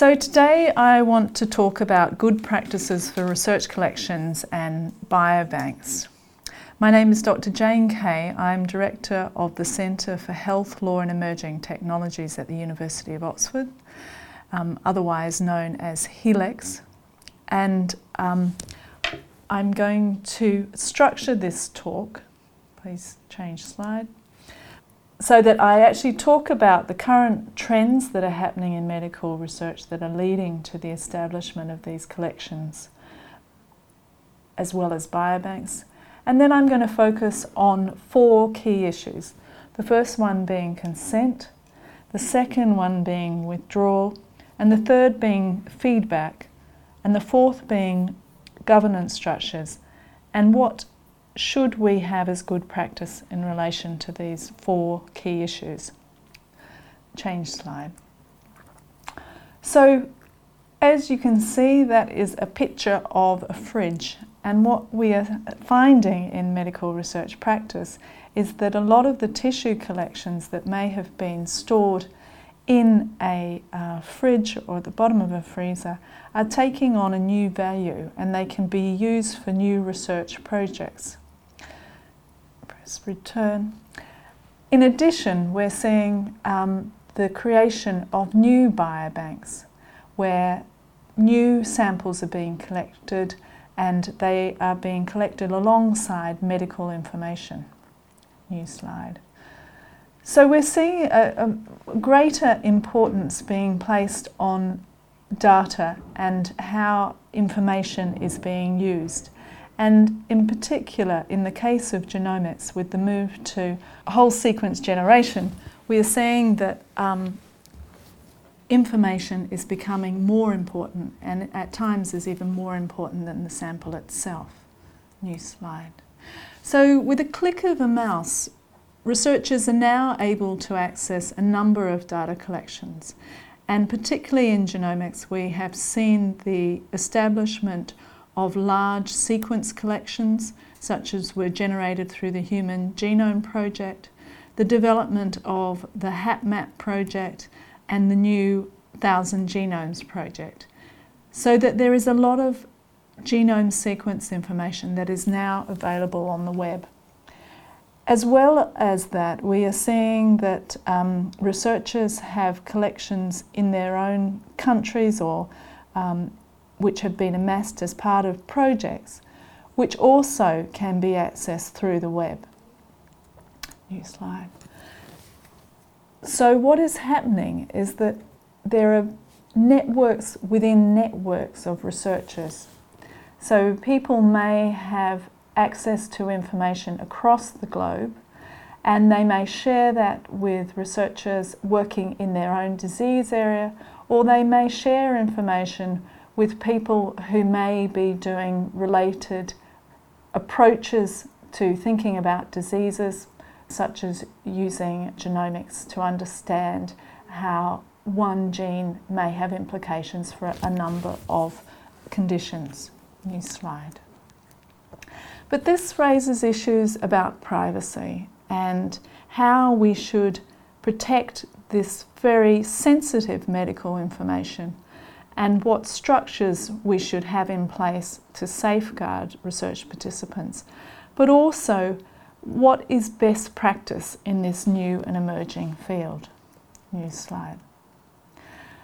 So, today I want to talk about good practices for research collections and biobanks. My name is Dr. Jane Kaye. I'm Director of the Centre for Health, Law and Emerging Technologies at the University of Oxford, um, otherwise known as HELEX. And um, I'm going to structure this talk. Please change slide so that I actually talk about the current trends that are happening in medical research that are leading to the establishment of these collections, as well as biobanks. And then I'm going to focus on four key issues. The first one being consent, the second one being withdrawal, and the third being feedback, and the fourth being governance structures, and what should we have as good practice in relation to these four key issues? Change slide. So, as you can see, that is a picture of a fridge. And what we are finding in medical research practice is that a lot of the tissue collections that may have been stored in a uh, fridge or at the bottom of a freezer are taking on a new value and they can be used for new research projects return. In addition, we're seeing um, the creation of new biobanks where new samples are being collected and they are being collected alongside medical information. New slide. So we're seeing a, a greater importance being placed on data and how information is being used. And in particular, in the case of genomics, with the move to whole sequence generation, we are seeing that um, information is becoming more important and at times is even more important than the sample itself. New slide. So, with a click of a mouse, researchers are now able to access a number of data collections. And particularly in genomics, we have seen the establishment of large sequence collections, such as were generated through the Human Genome Project, the development of the HapMap project, and the new Thousand Genomes project. So that there is a lot of genome sequence information that is now available on the web. As well as that, we are seeing that um, researchers have collections in their own countries or um, which have been amassed as part of projects, which also can be accessed through the web. New slide. So, what is happening is that there are networks within networks of researchers. So, people may have access to information across the globe and they may share that with researchers working in their own disease area, or they may share information with people who may be doing related approaches to thinking about diseases, such as using genomics to understand how one gene may have implications for a number of conditions. New slide. But this raises issues about privacy and how we should protect this very sensitive medical information and what structures we should have in place to safeguard research participants, but also what is best practice in this new and emerging field. New slide.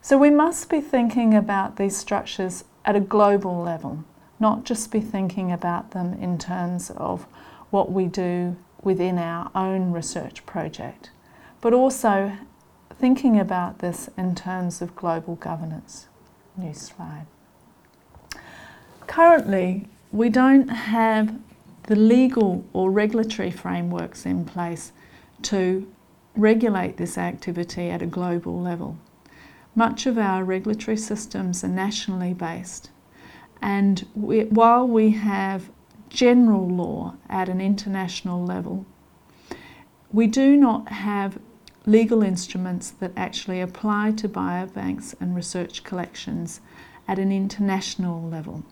So we must be thinking about these structures at a global level, not just be thinking about them in terms of what we do within our own research project, but also thinking about this in terms of global governance. New slide. Currently, we don't have the legal or regulatory frameworks in place to regulate this activity at a global level. Much of our regulatory systems are nationally based, and we, while we have general law at an international level, we do not have legal instruments that actually apply to biobanks and research collections at an international level.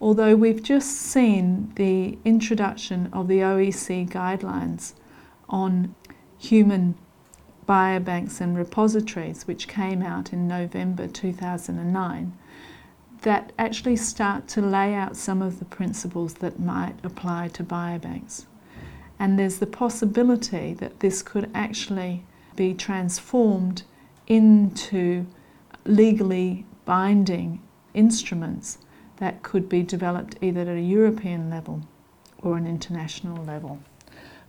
Although we've just seen the introduction of the OECD guidelines on human biobanks and repositories, which came out in November 2009, that actually start to lay out some of the principles that might apply to biobanks. And there's the possibility that this could actually be transformed into legally binding instruments that could be developed either at a European level or an international level.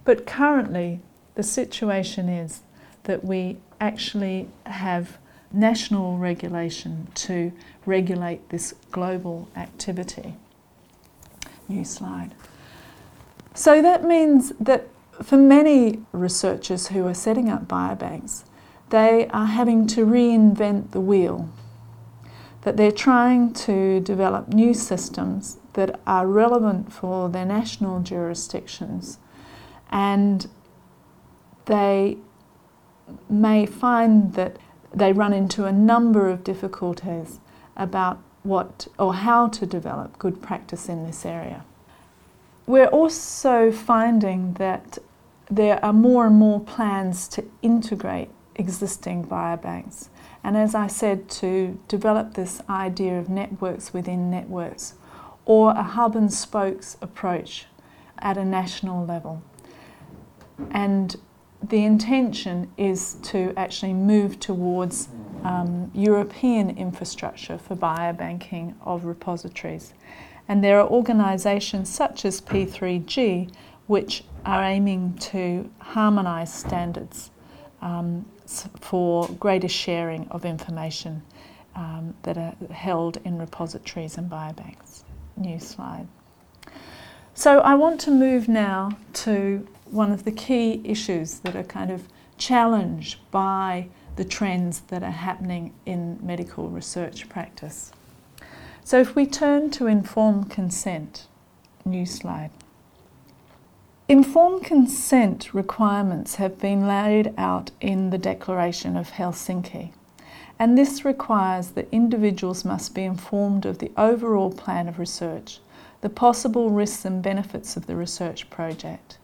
But currently, the situation is that we actually have national regulation to regulate this global activity. New slide. So that means that for many researchers who are setting up biobanks, they are having to reinvent the wheel. That they're trying to develop new systems that are relevant for their national jurisdictions and they may find that they run into a number of difficulties about what or how to develop good practice in this area. We're also finding that there are more and more plans to integrate existing biobanks. And as I said, to develop this idea of networks within networks or a hub and spokes approach at a national level. And the intention is to actually move towards um, European infrastructure for biobanking of repositories. And there are organisations such as P3G which are aiming to harmonise standards um, for greater sharing of information um, that are held in repositories and biobanks. New slide. So I want to move now to one of the key issues that are kind of challenged by the trends that are happening in medical research practice. So if we turn to informed consent, new slide. Informed consent requirements have been laid out in the Declaration of Helsinki, and this requires that individuals must be informed of the overall plan of research, the possible risks and benefits of the research project,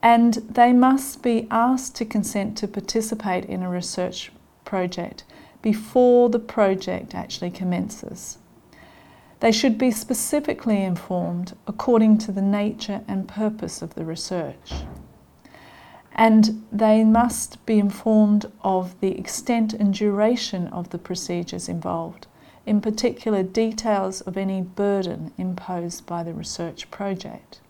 and they must be asked to consent to participate in a research project before the project actually commences. They should be specifically informed according to the nature and purpose of the research. And they must be informed of the extent and duration of the procedures involved, in particular, details of any burden imposed by the research project.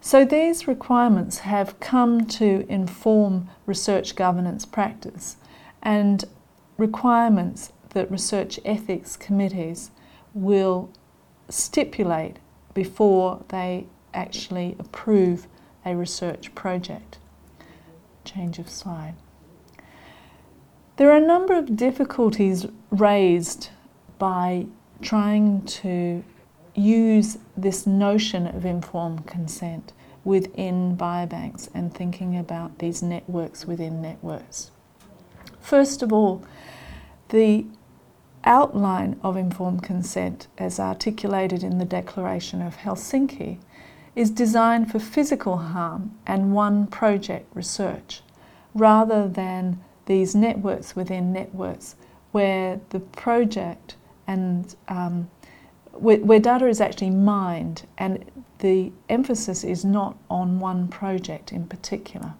So these requirements have come to inform research governance practice and requirements that research ethics committees will stipulate before they actually approve a research project. Change of slide. There are a number of difficulties raised by trying to use this notion of informed consent within biobanks and thinking about these networks within networks. First of all, the outline of informed consent, as articulated in the Declaration of Helsinki, is designed for physical harm and one project research, rather than these networks within networks where the project and um, where, where data is actually mined and the emphasis is not on one project in particular.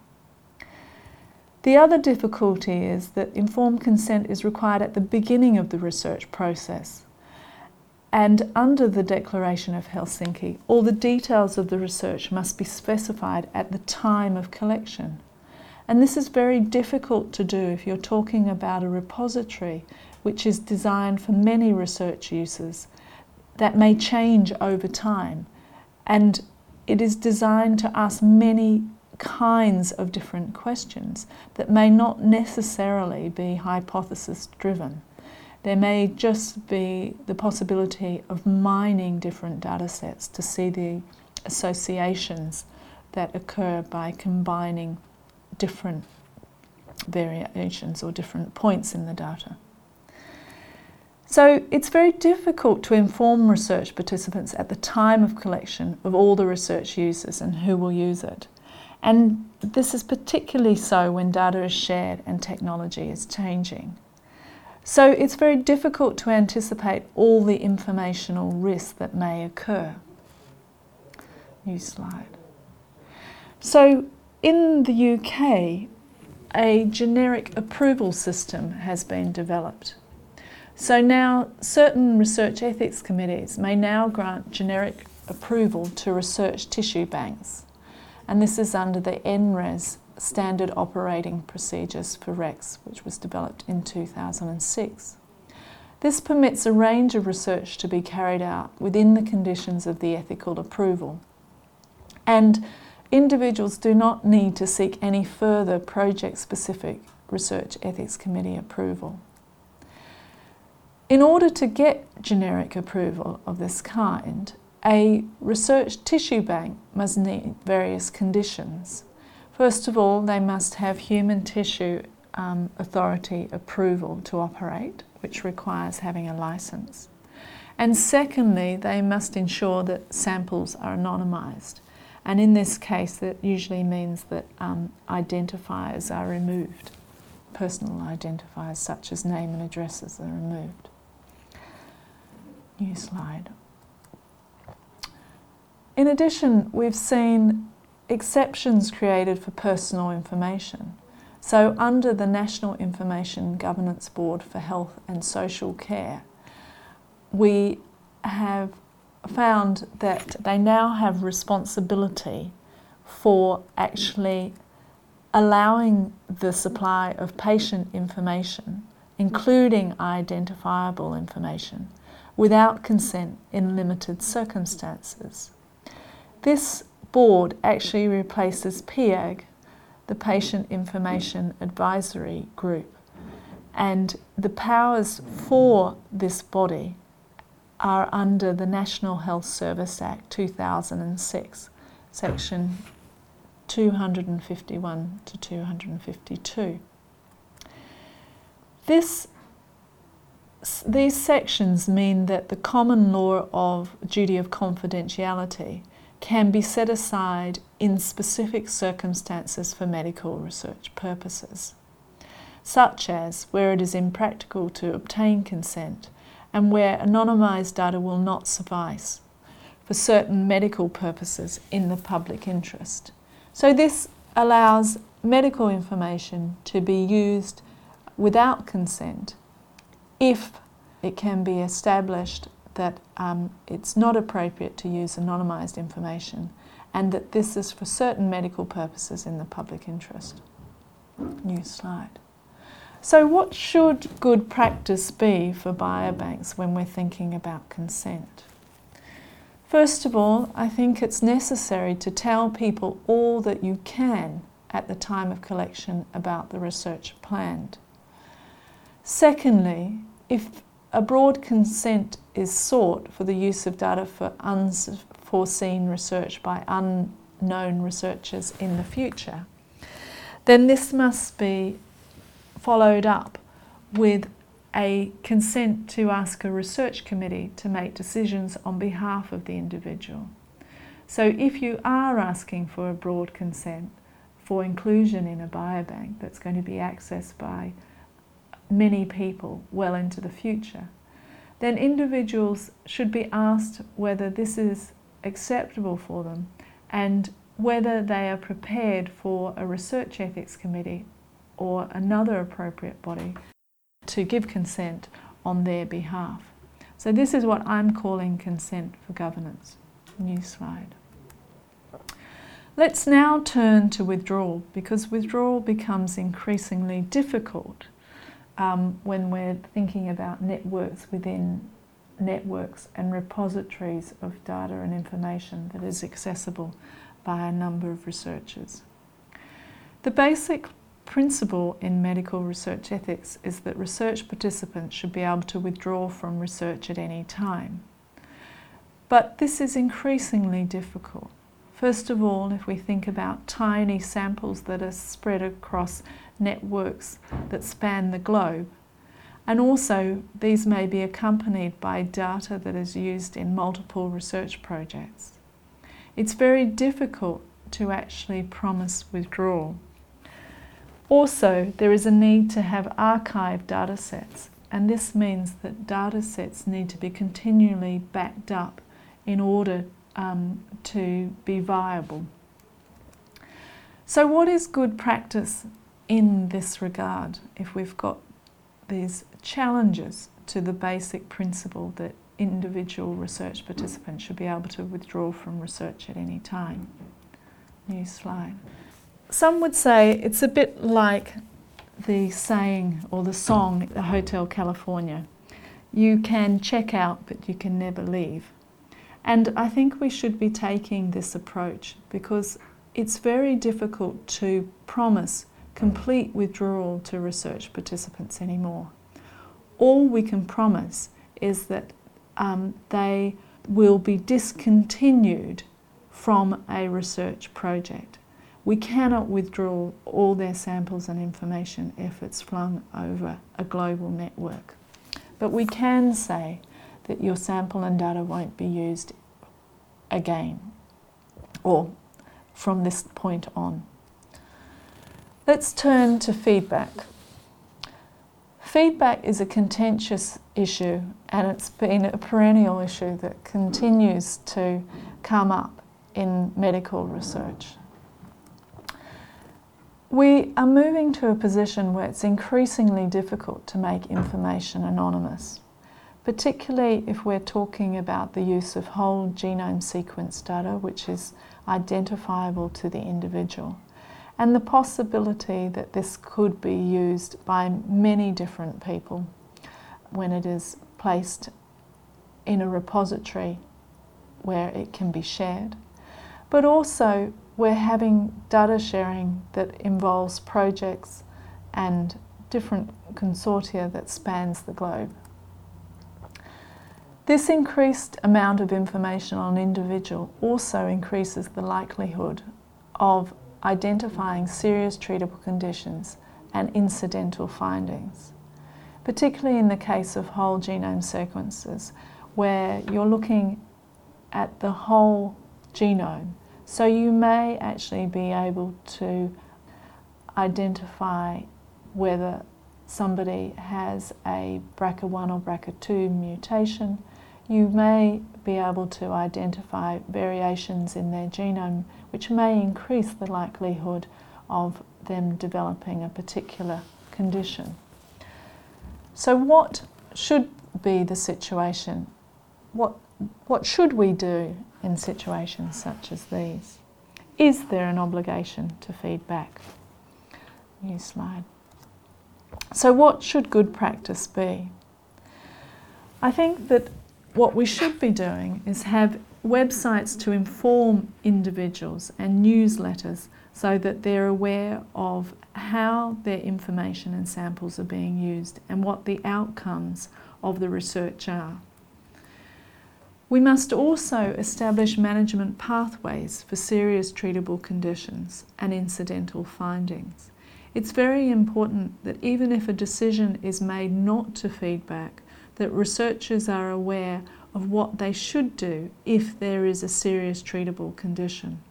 The other difficulty is that informed consent is required at the beginning of the research process. And under the Declaration of Helsinki, all the details of the research must be specified at the time of collection. And this is very difficult to do if you're talking about a repository which is designed for many research uses that may change over time. And it is designed to ask many kinds of different questions that may not necessarily be hypothesis driven. There may just be the possibility of mining different data sets to see the associations that occur by combining different variations or different points in the data. So it's very difficult to inform research participants at the time of collection of all the research users and who will use it. And this is particularly so when data is shared and technology is changing. So it's very difficult to anticipate all the informational risks that may occur. New slide. So in the UK, a generic approval system has been developed. So now certain research ethics committees may now grant generic approval to research tissue banks. And this is under the NRES Standard Operating Procedures for RECs, which was developed in 2006. This permits a range of research to be carried out within the conditions of the ethical approval. And individuals do not need to seek any further project specific Research Ethics Committee approval. In order to get generic approval of this kind, a research tissue bank must meet various conditions. First of all, they must have human tissue um, authority approval to operate, which requires having a license. And secondly, they must ensure that samples are anonymised. And in this case, that usually means that um, identifiers are removed. Personal identifiers such as name and addresses are removed. New slide. In addition, we've seen exceptions created for personal information. So, under the National Information Governance Board for Health and Social Care, we have found that they now have responsibility for actually allowing the supply of patient information, including identifiable information, without consent in limited circumstances. This board actually replaces PIAG, the Patient Information Advisory Group, and the powers for this body are under the National Health Service Act 2006, section 251 to 252. This, these sections mean that the common law of duty of confidentiality can be set aside in specific circumstances for medical research purposes, such as where it is impractical to obtain consent and where anonymised data will not suffice for certain medical purposes in the public interest. So, this allows medical information to be used without consent if it can be established that um, it's not appropriate to use anonymised information and that this is for certain medical purposes in the public interest. New slide. So, what should good practice be for biobanks when we're thinking about consent? First of all, I think it's necessary to tell people all that you can at the time of collection about the research planned. Secondly, if a broad consent is sought for the use of data for unforeseen research by unknown researchers in the future, then this must be followed up with a consent to ask a research committee to make decisions on behalf of the individual. So, if you are asking for a broad consent for inclusion in a biobank that's going to be accessed by many people well into the future, then individuals should be asked whether this is acceptable for them and whether they are prepared for a research ethics committee or another appropriate body to give consent on their behalf. So, this is what I'm calling consent for governance. New slide. Let's now turn to withdrawal because withdrawal becomes increasingly difficult um, when we're thinking about networks within networks and repositories of data and information that is accessible by a number of researchers. The basic principle in medical research ethics is that research participants should be able to withdraw from research at any time. But this is increasingly difficult. First of all, if we think about tiny samples that are spread across networks that span the globe, and also these may be accompanied by data that is used in multiple research projects. It's very difficult to actually promise withdrawal. Also, there is a need to have archived data sets, and this means that data sets need to be continually backed up in order um, to be viable. So, what is good practice in this regard if we've got these challenges to the basic principle that individual research participants should be able to withdraw from research at any time? New slide. Some would say it's a bit like the saying or the song the Hotel California. You can check out, but you can never leave. And I think we should be taking this approach because it's very difficult to promise complete withdrawal to research participants anymore. All we can promise is that um, they will be discontinued from a research project. We cannot withdraw all their samples and information if it's flung over a global network. But we can say that your sample and data won't be used again or from this point on. Let's turn to feedback. Feedback is a contentious issue and it's been a perennial issue that continues to come up in medical research. We are moving to a position where it's increasingly difficult to make information anonymous, particularly if we're talking about the use of whole genome sequence data, which is identifiable to the individual, and the possibility that this could be used by many different people when it is placed in a repository where it can be shared, but also we're having data sharing that involves projects and different consortia that spans the globe. This increased amount of information on an individual also increases the likelihood of identifying serious treatable conditions and incidental findings, particularly in the case of whole genome sequences, where you're looking at the whole genome so you may actually be able to identify whether somebody has a BRCA1 or BRCA2 mutation. You may be able to identify variations in their genome which may increase the likelihood of them developing a particular condition. So, what should be the situation? What, what should we do in situations such as these? Is there an obligation to feedback? New slide. So, what should good practice be? I think that what we should be doing is have websites to inform individuals and newsletters so that they're aware of how their information and samples are being used and what the outcomes of the research are. We must also establish management pathways for serious treatable conditions and incidental findings. It's very important that even if a decision is made not to feedback, that researchers are aware of what they should do if there is a serious treatable condition.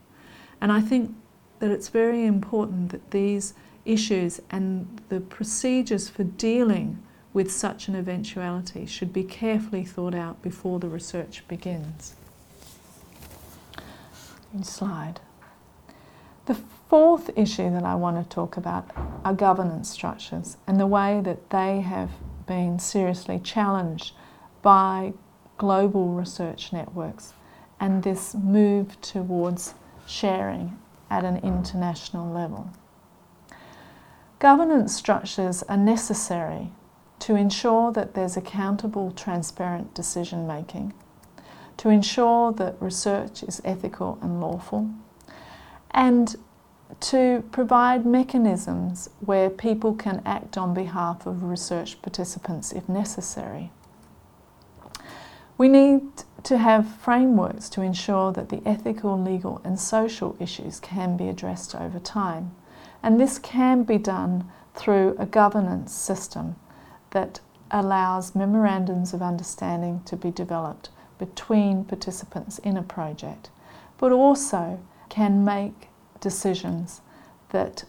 And I think that it's very important that these issues and the procedures for dealing with such an eventuality should be carefully thought out before the research begins. Next slide. The fourth issue that I want to talk about are governance structures and the way that they have been seriously challenged by global research networks and this move towards sharing at an international level. Governance structures are necessary to ensure that there's accountable, transparent decision making, to ensure that research is ethical and lawful, and to provide mechanisms where people can act on behalf of research participants if necessary. We need to have frameworks to ensure that the ethical, legal, and social issues can be addressed over time. And this can be done through a governance system that allows memorandums of understanding to be developed between participants in a project, but also can make decisions that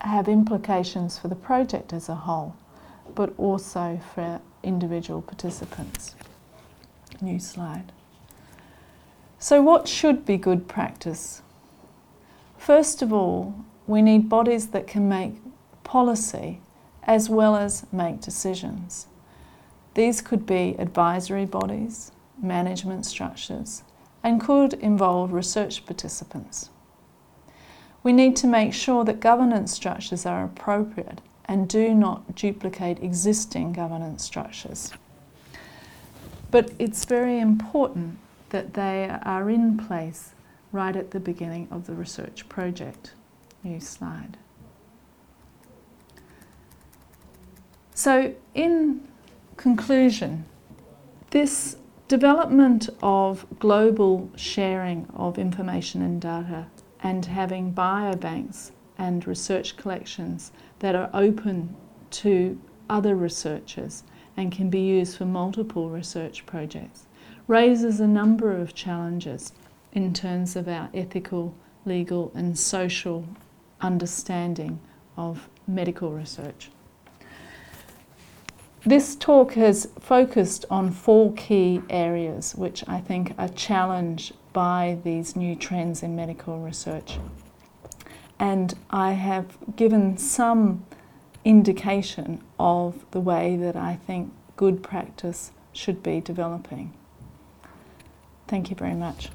have implications for the project as a whole, but also for individual participants. New slide. So, what should be good practice? First of all, we need bodies that can make policy as well as make decisions. These could be advisory bodies, management structures, and could involve research participants. We need to make sure that governance structures are appropriate and do not duplicate existing governance structures. But it's very important that they are in place right at the beginning of the research project. New slide. So, in conclusion, this development of global sharing of information and data and having biobanks and research collections that are open to other researchers and can be used for multiple research projects raises a number of challenges in terms of our ethical, legal, and social understanding of medical research. This talk has focused on four key areas which I think are challenged by these new trends in medical research. And I have given some indication of the way that I think good practice should be developing. Thank you very much.